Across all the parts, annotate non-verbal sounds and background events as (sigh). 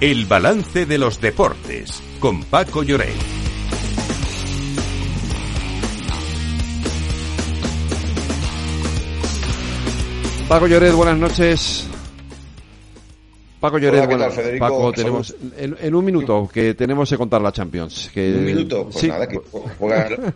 El balance de los deportes con Paco Lloret. Paco Lloret, buenas noches. Paco Lloret, Hola, ¿qué buenas tal, Federico? Paco, tenemos en, en un minuto que tenemos que contar la Champions. Que, Un minuto, pues sí, nada, que juegan,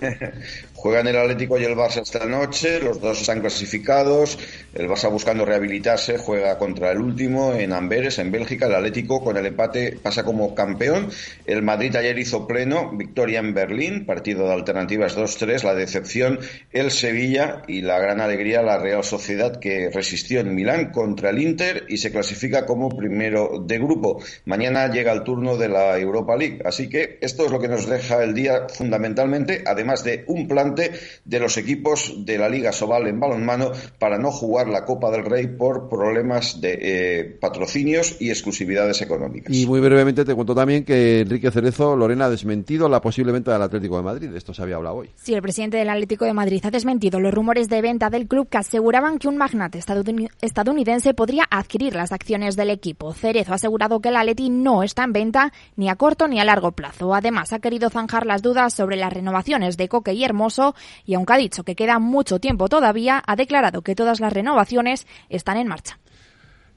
(laughs) juegan el Atlético y el Barça esta noche, los dos están clasificados, el Barça buscando rehabilitarse juega contra el último en Amberes, en Bélgica, el Atlético con el empate pasa como campeón, el Madrid ayer hizo pleno, victoria en Berlín, partido de alternativas 2-3, la decepción el Sevilla y la gran alegría la Real Sociedad que resistió en Milán contra el Inter y se clasifica como primero de grupo. Mañana llega el turno de la Europa League, así que esto es lo que nos deja el día fundamentalmente, de un plante de los equipos de la Liga Sobal en balonmano para no jugar la Copa del Rey por problemas de eh, patrocinios y exclusividades económicas. Y muy brevemente te cuento también que Enrique Cerezo, Lorena, ha desmentido la posible venta del Atlético de Madrid. De esto se había hablado hoy. Sí, el presidente del Atlético de Madrid ha desmentido los rumores de venta del club que aseguraban que un magnate estadouni- estadounidense podría adquirir las acciones del equipo. Cerezo ha asegurado que el Atleti no está en venta ni a corto ni a largo plazo. Además, ha querido zanjar las dudas sobre las renovaciones de Coque y Hermoso y aunque ha dicho que queda mucho tiempo todavía, ha declarado que todas las renovaciones están en marcha.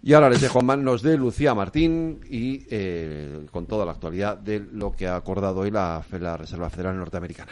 Y ahora les dejo manos de Lucía Martín y eh, con toda la actualidad de lo que ha acordado hoy la, la Reserva Federal Norteamericana.